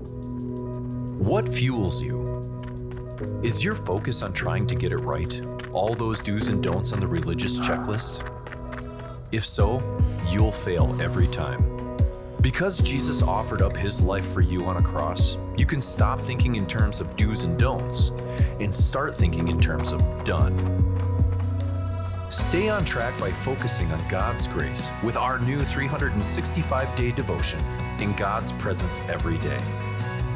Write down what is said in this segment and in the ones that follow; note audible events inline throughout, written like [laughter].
What fuels you? Is your focus on trying to get it right? All those do's and don'ts on the religious checklist? If so, you'll fail every time. Because Jesus offered up his life for you on a cross, you can stop thinking in terms of do's and don'ts and start thinking in terms of done. Stay on track by focusing on God's grace with our new 365 day devotion, In God's Presence Every Day.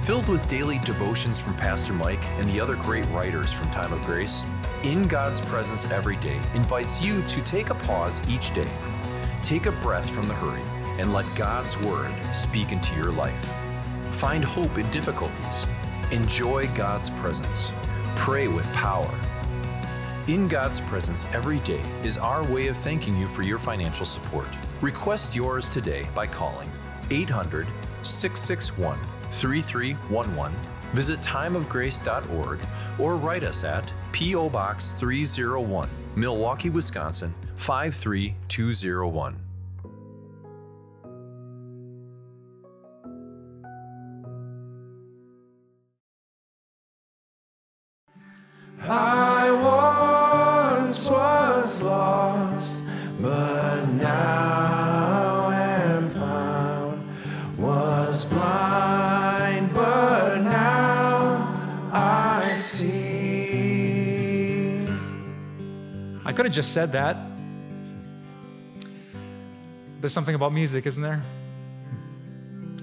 Filled with daily devotions from Pastor Mike and the other great writers from Time of Grace, In God's Presence Every Day invites you to take a pause each day, take a breath from the hurry, and let God's Word speak into your life. Find hope in difficulties, enjoy God's presence, pray with power. In God's Presence Every Day is our way of thanking you for your financial support. Request yours today by calling 800 661 3311, visit timeofgrace.org, or write us at P.O. Box 301, Milwaukee, Wisconsin 53201. I could have just said that. There's something about music, isn't there?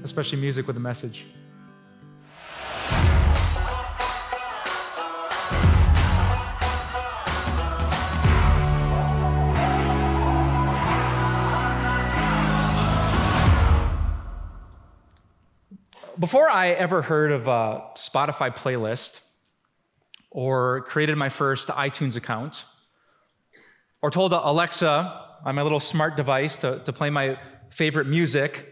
Especially music with a message. Before I ever heard of a Spotify playlist or created my first iTunes account, or told Alexa on my little smart device to, to play my favorite music,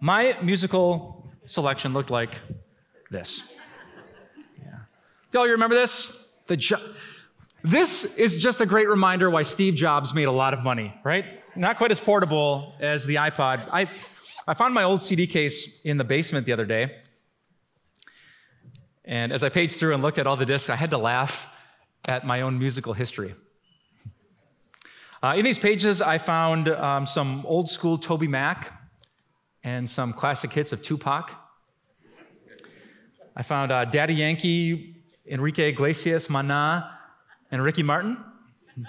my musical selection looked like this. Yeah. Do all you remember this? The jo- this is just a great reminder why Steve Jobs made a lot of money, right? Not quite as portable as the iPod. I, I found my old CD case in the basement the other day. And as I paged through and looked at all the discs, I had to laugh at my own musical history. Uh, in these pages, I found um, some old school TobyMac and some classic hits of Tupac. I found uh, Daddy Yankee, Enrique Iglesias, Mana, and Ricky Martin. [laughs]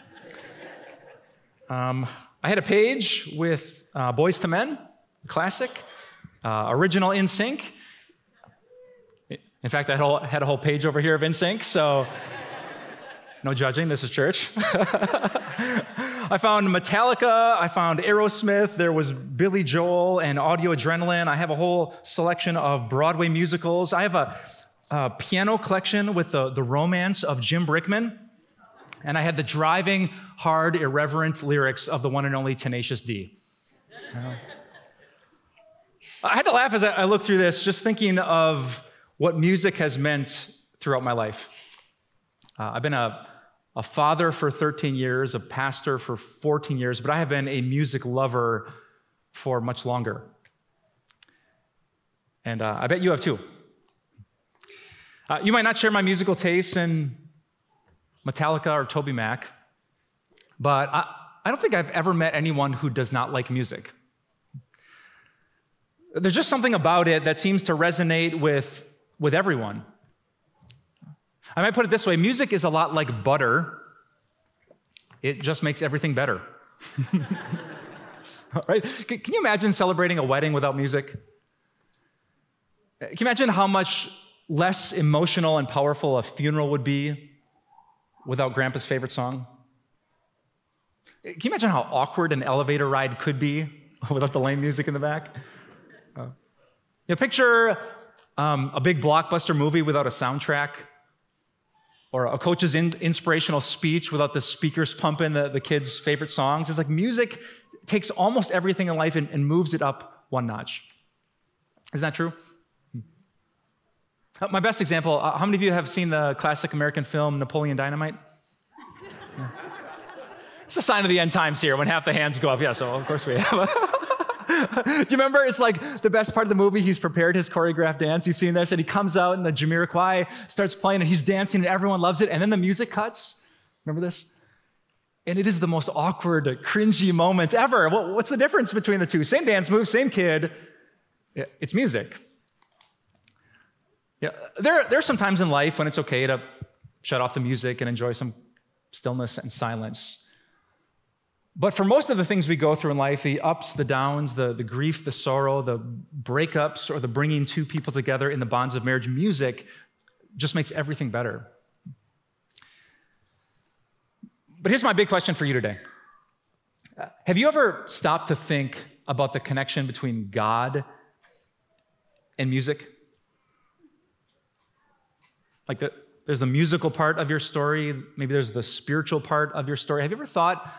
Um, I had a page with uh, Boyz II Men, classic, uh, original NSYNC. In fact, I had a, whole, had a whole page over here of NSYNC, so [laughs] no judging, this is church. [laughs] I found Metallica, I found Aerosmith, there was Billy Joel and Audio Adrenaline. I have a whole selection of Broadway musicals. I have a, a piano collection with the, the romance of Jim Brickman. And I had the driving, hard, irreverent lyrics of the one and only Tenacious D. I had to laugh as I looked through this, just thinking of what music has meant throughout my life. Uh, I've been a, a father for 13 years, a pastor for 14 years, but I have been a music lover for much longer. And uh, I bet you have too. Uh, you might not share my musical tastes in Metallica or TobyMac, but I, I don't think I've ever met anyone who does not like music. There's just something about it that seems to resonate with, with everyone. I might put it this way music is a lot like butter, it just makes everything better. [laughs] right? Can you imagine celebrating a wedding without music? Can you imagine how much less emotional and powerful a funeral would be without grandpa's favorite song? Can you imagine how awkward an elevator ride could be [laughs] without the lame music in the back? Uh, you know, picture um, a big blockbuster movie without a soundtrack, or a coach's in, inspirational speech without the speakers pumping the, the kids' favorite songs. It's like music takes almost everything in life and, and moves it up one notch. Isn't that true? Uh, my best example uh, how many of you have seen the classic American film Napoleon Dynamite? Yeah. [laughs] It's a sign of the end times here when half the hands go up. Yeah, so of course we have. [laughs] you remember? It's like the best part of the movie. He's prepared his choreographed dance. You've seen this, and he comes out and the Jamiroquai starts playing, and he's dancing, and everyone loves it. And then the music cuts. Remember this? And it is the most awkward, cringy moment ever. What's the difference between the two? Same dance move, same kid. It's music. Yeah, there, there are some times in life when it's okay to shut off the music and enjoy some stillness and silence. But for most of the things we go through in life, the ups, the downs, the, the grief, the sorrow, the breakups, or the bringing two people together in the bonds of marriage, music just makes everything better. But here's my big question for you today Have you ever stopped to think about the connection between God and music? Like the, there's the musical part of your story, maybe there's the spiritual part of your story. Have you ever thought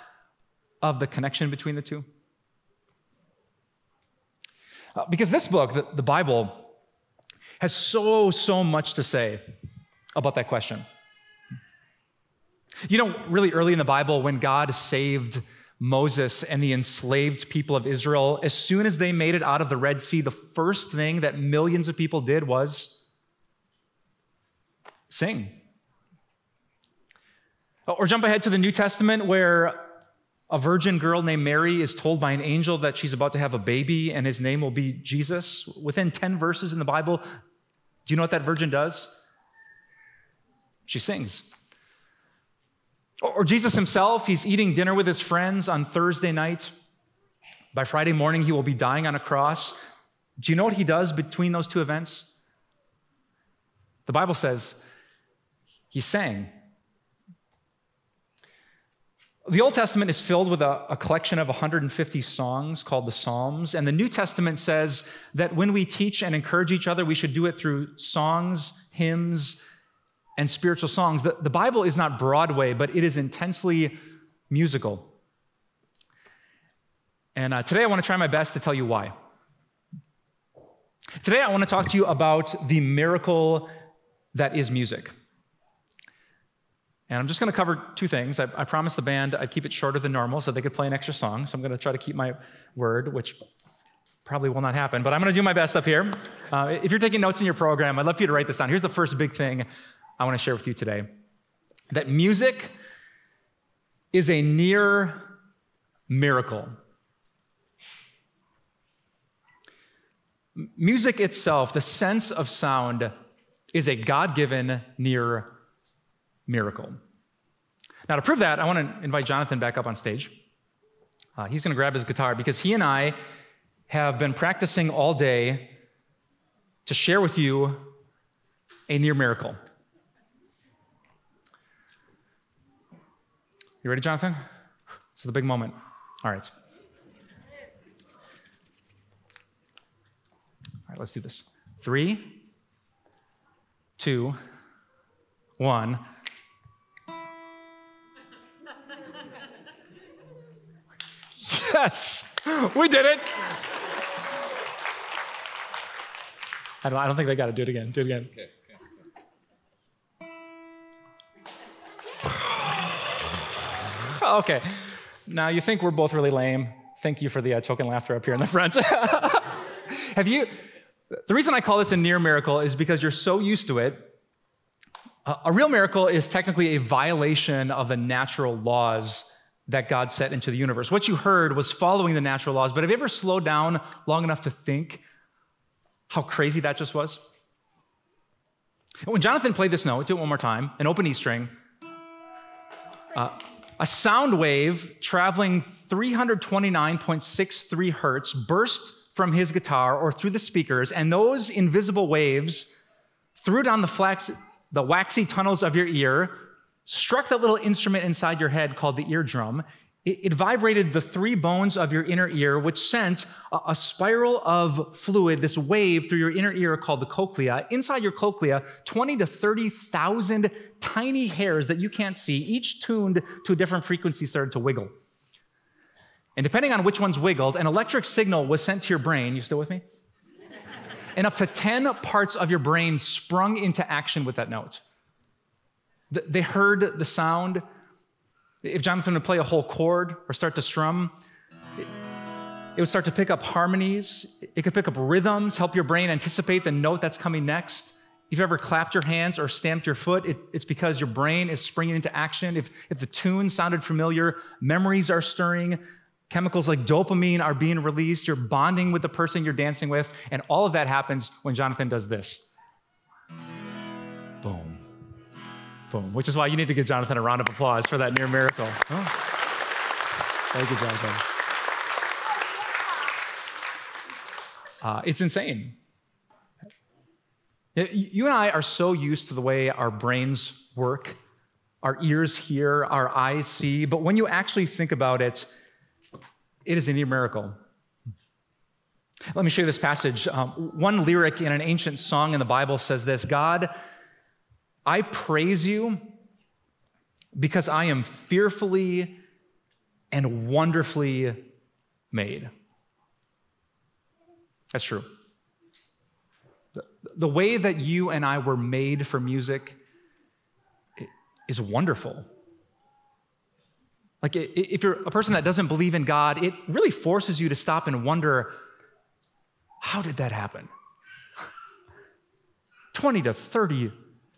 of the connection between the two? Uh, because this book, the, the Bible, has so, so much to say about that question. You know, really early in the Bible, when God saved Moses and the enslaved people of Israel, as soon as they made it out of the Red Sea, the first thing that millions of people did was sing. Or jump ahead to the New Testament where a virgin girl named Mary is told by an angel that she's about to have a baby and his name will be Jesus. Within 10 verses in the Bible, do you know what that virgin does? She sings. Or Jesus himself, he's eating dinner with his friends on Thursday night. By Friday morning, he will be dying on a cross. Do you know what he does between those two events? The Bible says he sang. The Old Testament is filled with a, a, collection of 150 songs called the Psalms. And the New Testament says that when we teach and encourage each other, we should do it through songs, hymns, and spiritual songs. The, the Bible is not Broadway, but it is intensely musical. And uh, today I want to try my best to tell you why. Today I want to talk to you about the miracle that is music. And I'm just going to cover two things. I, I, promised the band I'd keep it shorter than normal so they could play an extra song. So I'm going to try to keep my word, which probably will not happen, but I'm going to do my best up here. Uh, if you're taking notes in your program, I'd love for you to write this down. Here's the first big thing I want to share with you today that music is a near miracle. Music itself, the sense of sound, is a God given near miracle. Now, to prove that, I want to invite Jonathan back up on stage. Uh, he's going to grab his guitar because he and I have been practicing all day to share with you a near miracle. You ready, Jonathan? This is the big moment. All right. All right, let's do this. Three, two, one. Yes, we did it. Yes. I don't, I don't think they got to do it again. Do it again. Okay. [sighs] okay. Now you think we're both really lame. Thank you for the uh, token laughter up here in the front. [laughs] Have you? The reason I call this a near miracle is because you're so used to it. a real miracle is technically a violation of the natural laws that God set into the universe. What you heard was following the natural laws, but have you ever slowed down long enough to think how crazy that just was? When Jonathan played this note, do it one more time, an open E string. Uh, a sound wave traveling 329.63 hertz burst from his guitar or through the speakers, and those invisible waves threw down the, flax, the waxy tunnels of your ear, struck that little instrument inside your head called the eardrum. It, it vibrated the three bones of your inner ear, which sent a, a spiral of fluid, this wave through your inner ear called the cochlea. Inside your cochlea, 20 to 30,000 tiny hairs that you can't see, each tuned to a different frequency, started to wiggle. And depending on which ones wiggled, an electric signal was sent to your brain. You still with me? [laughs] and up to 10 parts of your brain sprung into action with that note. They heard the sound. If Jonathan would play a whole chord or start to strum, it would start to pick up harmonies. It could pick up rhythms, help your brain anticipate the note that's coming next. If you've ever clapped your hands or stamped your foot, it, it's because your brain is springing into action. If, if the tune sounded familiar, memories are stirring, chemicals like dopamine are being released, you're bonding with the person you're dancing with, and all of that happens when Jonathan does this. Boom. Which is why you need to give Jonathan a round of applause for that near miracle. Oh. Very good, Jonathan. Uh, it's insane. You and I are so used to the way our brains work, our ears hear, our eyes see, but when you actually think about it, it is a near miracle. Let me show you this passage. Um, one lyric in an ancient song in the Bible says this God, I praise you because I am fearfully and wonderfully made. That's true. The, way that you and I were made for music is wonderful. Like, if you're a person that doesn't believe in God, it really forces you to stop and wonder how did that happen? [laughs] 20 to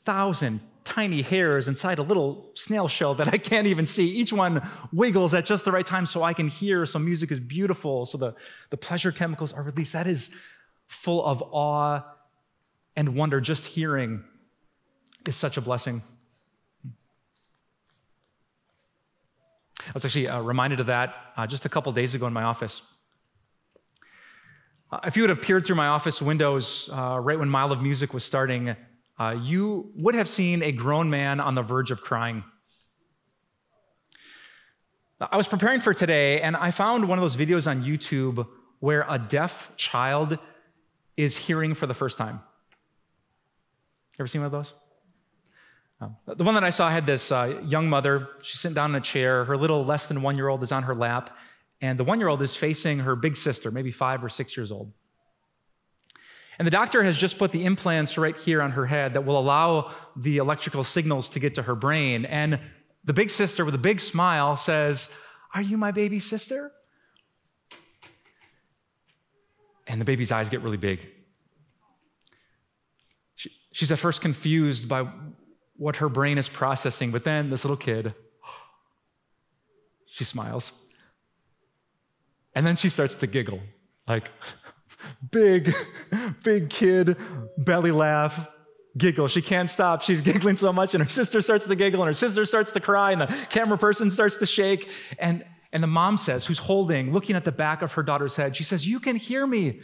30,000 tiny hairs inside a little snail shell that I can't even see. Each one wiggles at just the right time so I can hear, so music is beautiful, so the, the pleasure chemicals are released. That is full of awe and wonder. Just hearing is such a blessing. I was actually uh, reminded of that uh, just a couple days ago in my office. Uh, if you would have peered through my office windows uh, right when Mile of Music was starting, uh, you would have seen a grown man on the verge of crying. I was preparing for today, and I found one of those videos on YouTube where a deaf child is hearing for the first time. Ever seen one of those? Um, the one that I saw had this uh, young mother. She's sitting down in a chair. Her little less than one year old is on her lap, and the one year old is facing her big sister, maybe five or six years old. And the doctor has just put the implants right here on her head that will allow the electrical signals to get to her brain. And the big sister, with a big smile, says, Are you my baby sister? And the baby's eyes get really big. She, she's at first confused by what her brain is processing. But then this little kid, she smiles. And then she starts to giggle, like big, big kid, belly laugh, giggle. She can't stop. She's giggling so much, and her sister starts to giggle, and her sister starts to cry, and the camera person starts to shake. And, and the mom says, who's holding, looking at the back of her daughter's head, she says, You can hear me.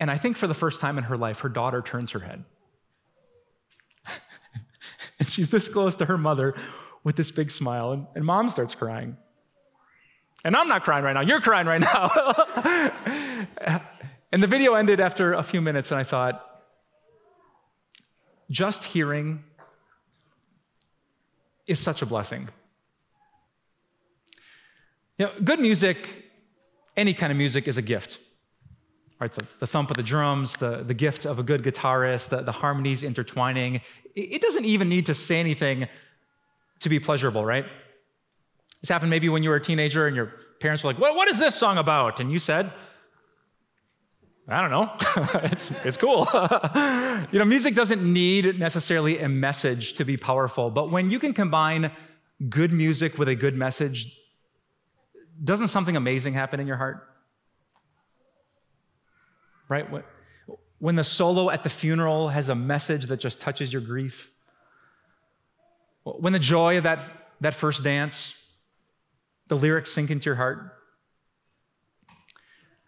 And I think for the first time in her life, her daughter turns her head. [laughs] And she's this close to her mother with this big smile. And, and mom starts crying. And I'm not crying right now. You're crying right now. [laughs] and the video ended after a few minutes, and I thought, just hearing is such a blessing. You know, good music, any kind of music, is a gift. Right, the, the thump of the drums, the, the gift of a good guitarist, the, the harmonies intertwining. It doesn't even need to say anything to be pleasurable, right? This happened maybe when you were a teenager and your parents were like, well, what is this song about? And you said, I don't know. [laughs] it's, it's cool. [laughs] you know, music doesn't need necessarily a message to be powerful, but when you can combine good music with a good message, doesn't something amazing happen in your heart? right? When the solo at the funeral has a message that just touches your grief. When the joy of that, that first dance, the lyrics sink into your heart.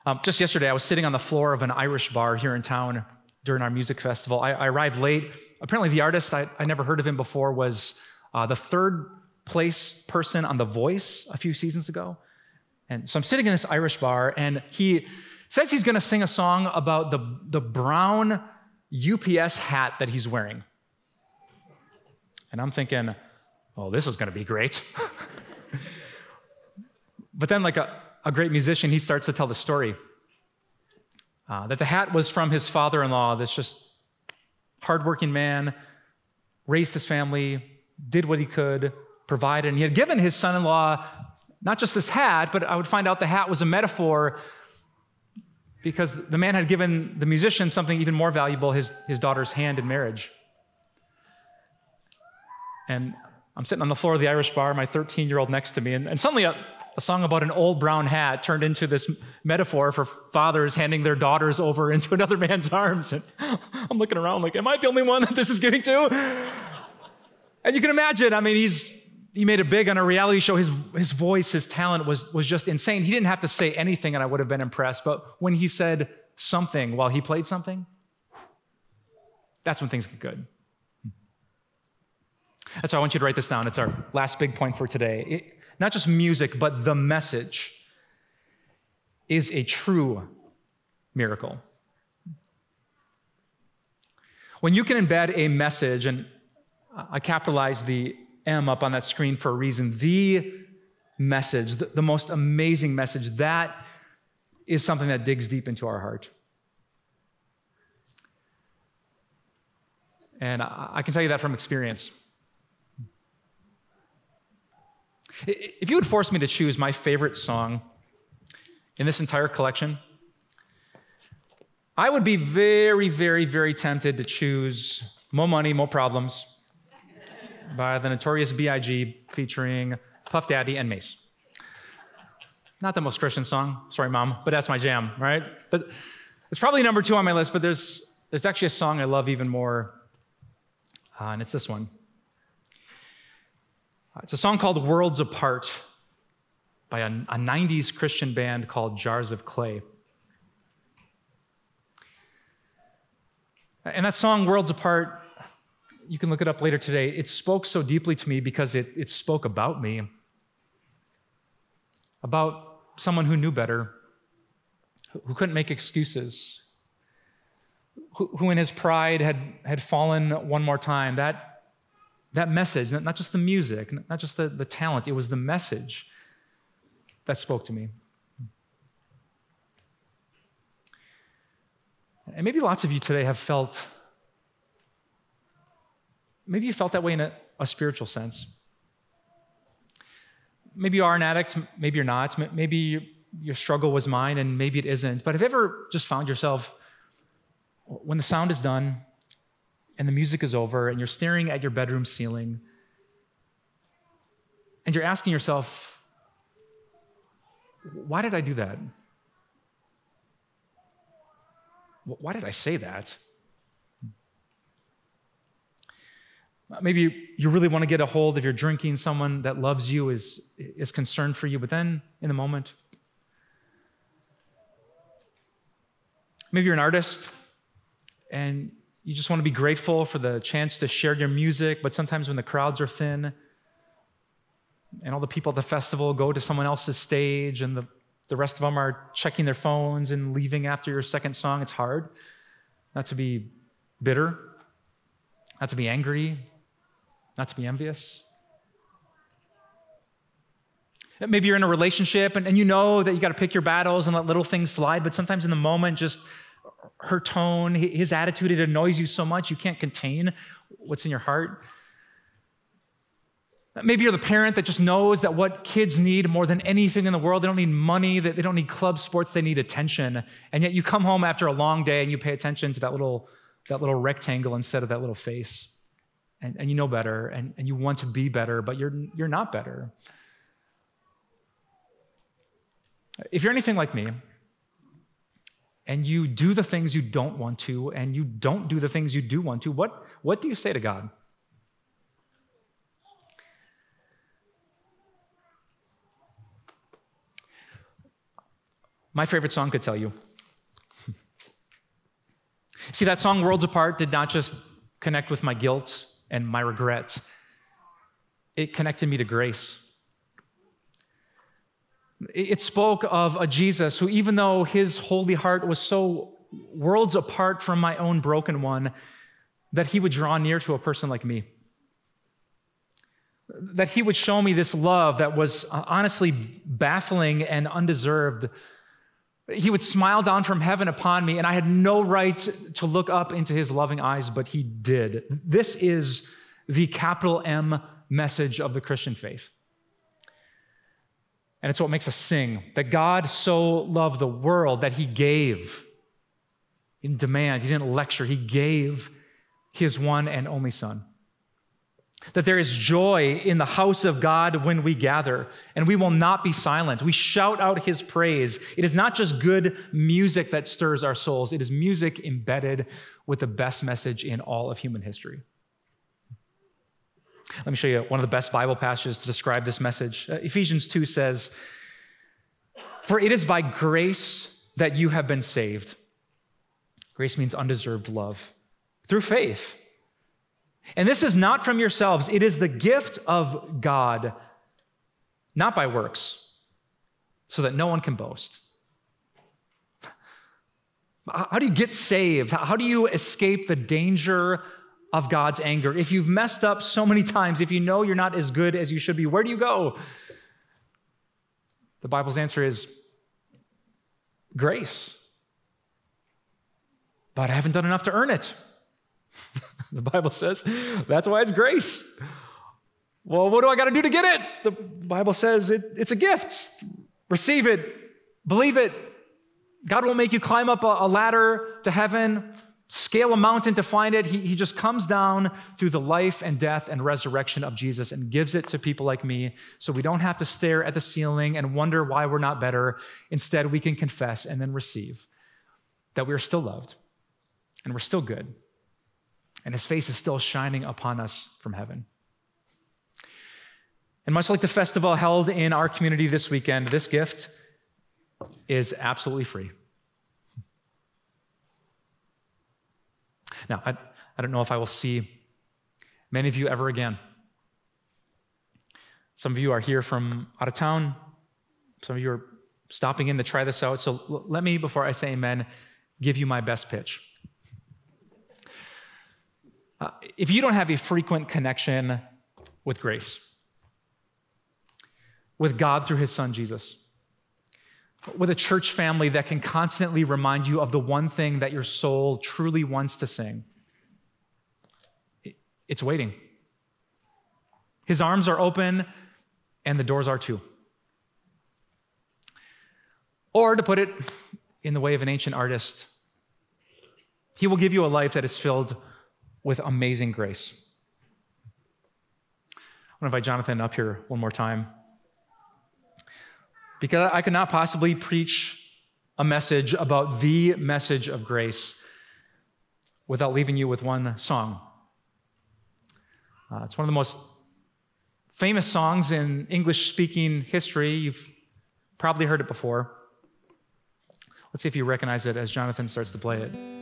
Um, just yesterday, I was sitting on the floor of an Irish bar here in town during our music festival. I, I arrived late. Apparently, the artist, I, I never heard of him before, was uh, the third place person on The Voice a few seasons ago. And so I'm sitting in this Irish bar, and he says he's going to sing a song about the, the brown UPS hat that he's wearing. And I'm thinking, oh, this is going to be great. [laughs] but then, like a, a great musician, he starts to tell the story uh, that the hat was from his father in law, this just hardworking man, raised his family, did what he could, provided, and he had given his son in law not just this hat, but I would find out the hat was a metaphor because the man had given the musician something even more valuable his, his daughter's hand in marriage. And I'm sitting on the floor of the Irish bar, my 13 year old next to me, and, and suddenly a, a, song about an old brown hat turned into this metaphor for fathers handing their daughters over [laughs] into another man's arms. And [laughs] I'm looking around like, am I the only one that this is getting to? And you can imagine, I mean, he's he made it big on a reality show. His, his voice, his talent was, was just insane. He didn't have to say anything and I would have been impressed. But when he said something while he played something, that's when things get good. That's why I want you to write this down. It's our last big point for today. It, not just music, but the message is a true miracle. When you can embed a message, and I capitalize the M up on that screen for a reason. The message, the, the most amazing message, that is something that digs deep into our heart. And I, I can tell you that from experience. If you would force me to choose my favorite song in this entire collection, I would be very, very, very tempted to choose More Money, More Problems by the Notorious B.I.G. featuring Puff Daddy and Mase. Not the most Christian song, sorry, mom, but that's my jam, right? But it's probably number two on my list, but there's, there's actually a song I love even more, uh, and it's this one. It's a song called Worlds Apart by a, a 90s Christian band called Jars of Clay. And that song, Worlds Apart, you can look it up later today. It spoke so deeply to me because it, it spoke about me, about someone who knew better, who couldn't make excuses, who, who in his pride had, had fallen one more time. That, that message, not just the music, not just the, the talent, it was the message that spoke to me. And maybe lots of you today have felt maybe you felt that way in a, a spiritual sense. Maybe you are an addict, maybe you're not. Maybe your struggle was mine and maybe it isn't. But have you ever just found yourself, when the sound is done and the music is over and you're staring at your bedroom ceiling and you're asking yourself, why did I do that? Why did I say that? Maybe you really want to get a hold of your drinking, someone that loves you is, is concerned for you, but then in the moment, maybe you're an artist and you just want to be grateful for the chance to share your music, but sometimes when the crowds are thin and all the people at the festival go to someone else's stage and the, the rest of them are checking their phones and leaving after your second song, it's hard not to be bitter, not to be angry, not to be envious. Maybe you're in a relationship and, and you know that you got to pick your battles and let little things slide, but sometimes in the moment, just her tone, his attitude, it annoys you so much you can't contain what's in your heart. Maybe you're the parent that just knows that what kids need more than anything in the world, they don't need money, they don't need club sports, they need attention. And yet you come home after a long day and you pay attention to that little, that little rectangle instead of that little face and, and you know better and, and you want to be better, but you're, you're not better. If you're anything like me, and you do the things you don't want to, and you don't do the things you do want to, what, what do you say to God? My favorite song could tell you. [laughs] See, that song, Worlds Apart, did not just connect with my guilt and my regrets. It connected me to grace. It spoke of a Jesus who, even though his holy heart was so worlds apart from my own broken one, that he would draw near to a person like me. That he would show me this love that was uh, honestly baffling and undeserved. He would smile down from heaven upon me, and I had no right to look up into his loving eyes, but he did. This is the capital M message of the Christian faith. And it's what makes us sing that God so loved the world that he gave. He didn't demand, he didn't lecture, he gave his one and only Son. That there is joy in the house of God when we gather, and we will not be silent. We shout out his praise. It is not just good music that stirs our souls, it is music embedded with the best message in all of human history. Let me show you one of the best Bible passages to describe this message. Uh, Ephesians 2 says, For it is by grace that you have been saved. Grace means undeserved love through faith. And this is not from yourselves, it is the gift of God, not by works, so that no one can boast. How do you get saved? How do you escape the danger of God's anger? If you've messed up so many times, if you know you're not as good as you should be, where do you go? The Bible's answer is grace. But I haven't done enough to earn it. [laughs] the Bible says that's why it's grace. Well, what do I got to do to get it? The Bible says it, it's a gift. Receive it, believe it. God won't make you climb up a, a ladder to heaven, scale a mountain to find it. He, he just comes down through the life and death and resurrection of Jesus and gives it to people like me so we don't have to stare at the ceiling and wonder why we're not better. Instead, we can confess and then receive that we are still loved and we're still good and his face is still shining upon us from heaven. And much like the festival held in our community this weekend, this gift is absolutely free. Now, I, I don't know if I will see many of you ever again. Some of you are here from out of town. Some of you are stopping in to try this out. So let me, before I say amen, give you my best pitch. Uh, if you don't have a frequent connection with grace, with God through his son Jesus, with a church family that can constantly remind you of the one thing that your soul truly wants to sing, it's waiting. His arms are open and the doors are too. Or to put it in the way of an ancient artist, he will give you a life that is filled with amazing grace. I want to invite Jonathan up here one more time. Because I could not possibly preach a message about the message of grace without leaving you with one song. Uh, it's one of the most famous songs in English speaking history. You've probably heard it before. Let's see if you recognize it as Jonathan starts to play it.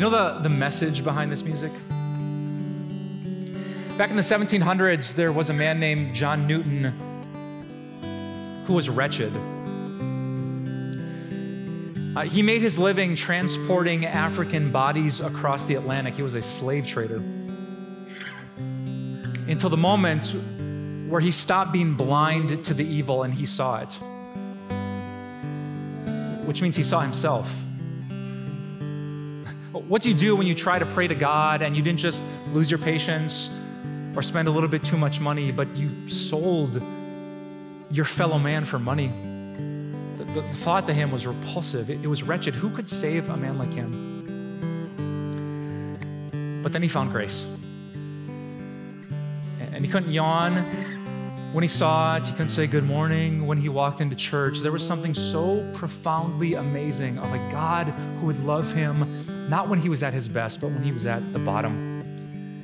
You know the, the message behind this music? Back in the 1700s, there was a man named John Newton who was wretched. Uh, he made his living transporting African bodies across the Atlantic. He was a slave trader. Until the moment where he stopped being blind to the evil and he saw it, which means he saw himself. What do you do when you try to pray to God and you didn't just lose your patience or spend a little bit too much money, but you sold your fellow man for money? The, the thought to him was repulsive. It, it was wretched. Who could save a man like him? But then he found grace. And he couldn't yawn when he saw it, he couldn't say good morning. When he walked into church, there was something so profoundly amazing of a God who would love him, not when he was at his best, but when he was at the bottom.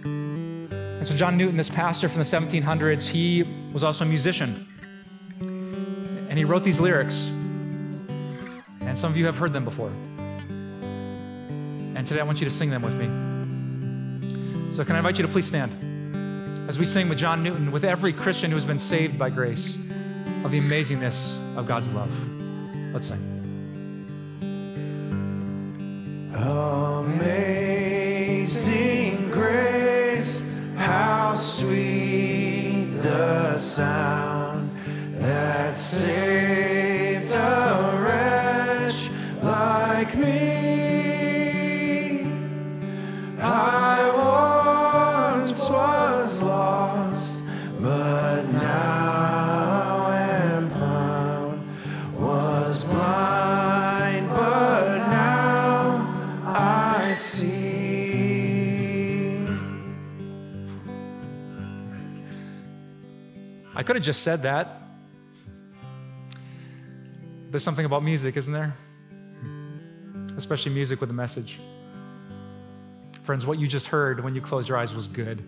And so, John Newton, this pastor from the 1700s, he was also a musician. And he wrote these lyrics. And some of you have heard them before. And today I want you to sing them with me. So, can I invite you to please stand? As we sing with John Newton, with every Christian who's been saved by grace, of the amazingness of God's love. Let's sing. Amazing grace, how sweet the sound could have just said that. There's something about music, isn't there? Especially music with a message. Friends, what you just heard when you closed your eyes was good.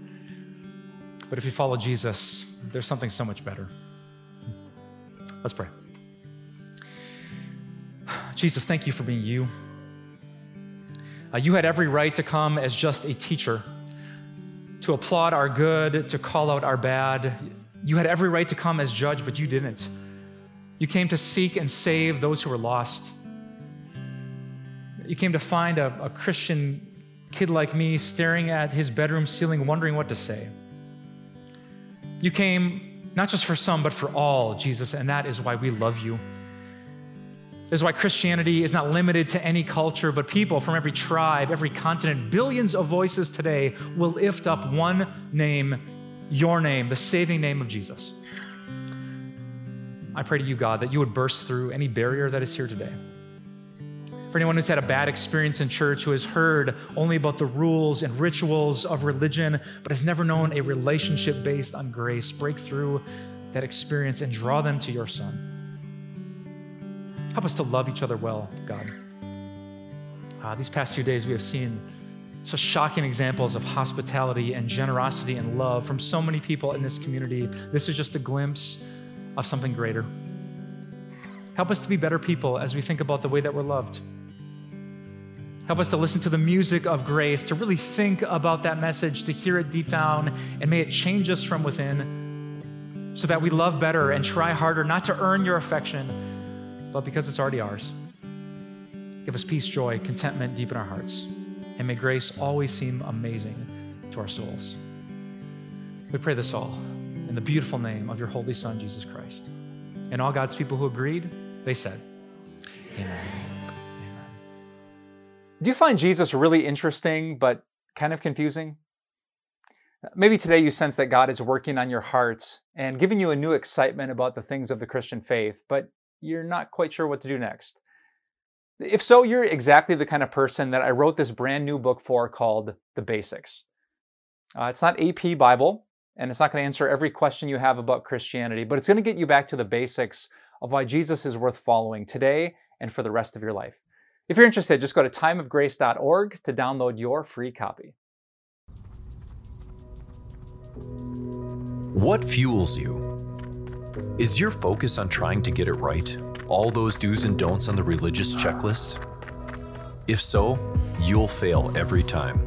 But if you follow Jesus, there's something so much better. Let's pray. Jesus, thank you for being you. Uh, you had every right to come as just a teacher, to applaud our good, to call out our bad. You had every right to come as judge, but you didn't. You came to seek and save those who were lost. You came to find a, a Christian kid like me staring at his bedroom ceiling, wondering what to say. You came not just for some, but for all, Jesus, and that is why we love you. That is why Christianity is not limited to any culture, but people from every tribe, every continent, billions of voices today will lift up one name, your name, the saving name of Jesus. I pray to you, God, that you would burst through any barrier that is here today. For anyone who's had a bad experience in church, who has heard only about the rules and rituals of religion, but has never known a relationship based on grace, break through that experience and draw them to your Son. Help us to love each other well, God. Uh, these past few days, we have seen such shocking examples of hospitality and generosity and love from so many people in this community. This is just a glimpse of something greater. Help us to be better people as we think about the way that we're loved. Help us to listen to the music of grace, to really think about that message, to hear it deep down, and may it change us from within so that we love better and try harder, not to earn your affection, but because it's already ours. Give us peace, joy, contentment deep in our hearts, and may grace always seem amazing to our souls. We pray this all in the beautiful name of your Holy Son, Jesus Christ. And all God's people who agreed, they said, Amen. Do you find Jesus really interesting, but kind of confusing? Maybe today you sense that God is working on your heart and giving you a new excitement about the things of the Christian faith, but you're not quite sure what to do next. If so, you're exactly the kind of person that I wrote this brand new book for called The Basics. Uh, it's not AP Bible, and it's not going to answer every question you have about Christianity, but it's going to get you back to the basics of why Jesus is worth following today and for the rest of your life. If you're interested, just go to timeofgrace.org to download your free copy. What fuels you? Is your focus on trying to get it right? All those do's and don'ts on the religious checklist? If so, you'll fail every time.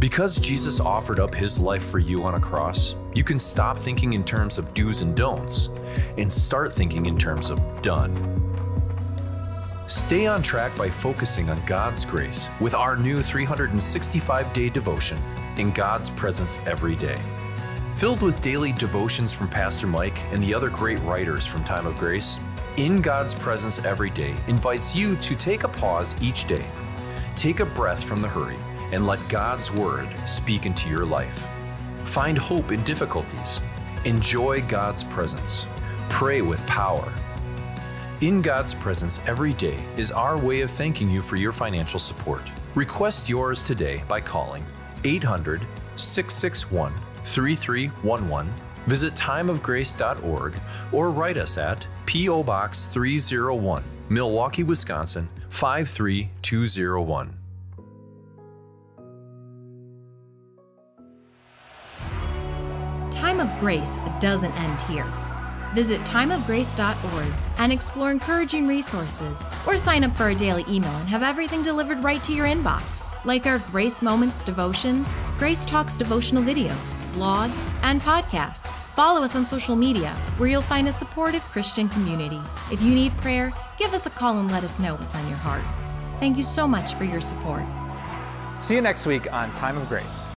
Because Jesus offered up his life for you on a cross, you can stop thinking in terms of do's and don'ts and start thinking in terms of done. Stay on track by focusing on God's grace with our new 365 day devotion in God's presence every day. Filled with daily devotions from Pastor Mike and the other great writers from Time of Grace, In God's Presence Every Day invites you to take a pause each day. Take a breath from the hurry and let God's Word speak into your life. Find hope in difficulties. Enjoy God's presence. Pray with power. In God's Presence Every Day is our way of thanking you for your financial support. Request yours today by calling 800 661 3311, visit timeofgrace.org, or write us at P.O. Box 301, Milwaukee, Wisconsin 53201. Time of Grace doesn't end here. Visit timeofgrace.org and explore encouraging resources, or sign up for a daily email and have everything delivered right to your inbox, like our Grace Moments devotions, Grace Talks devotional videos, blog, and podcasts. Follow us on social media, where you'll find a supportive Christian community. If you need prayer, give us a call and let us know what's on your heart. Thank you so much for your support. See you next week on Time of Grace.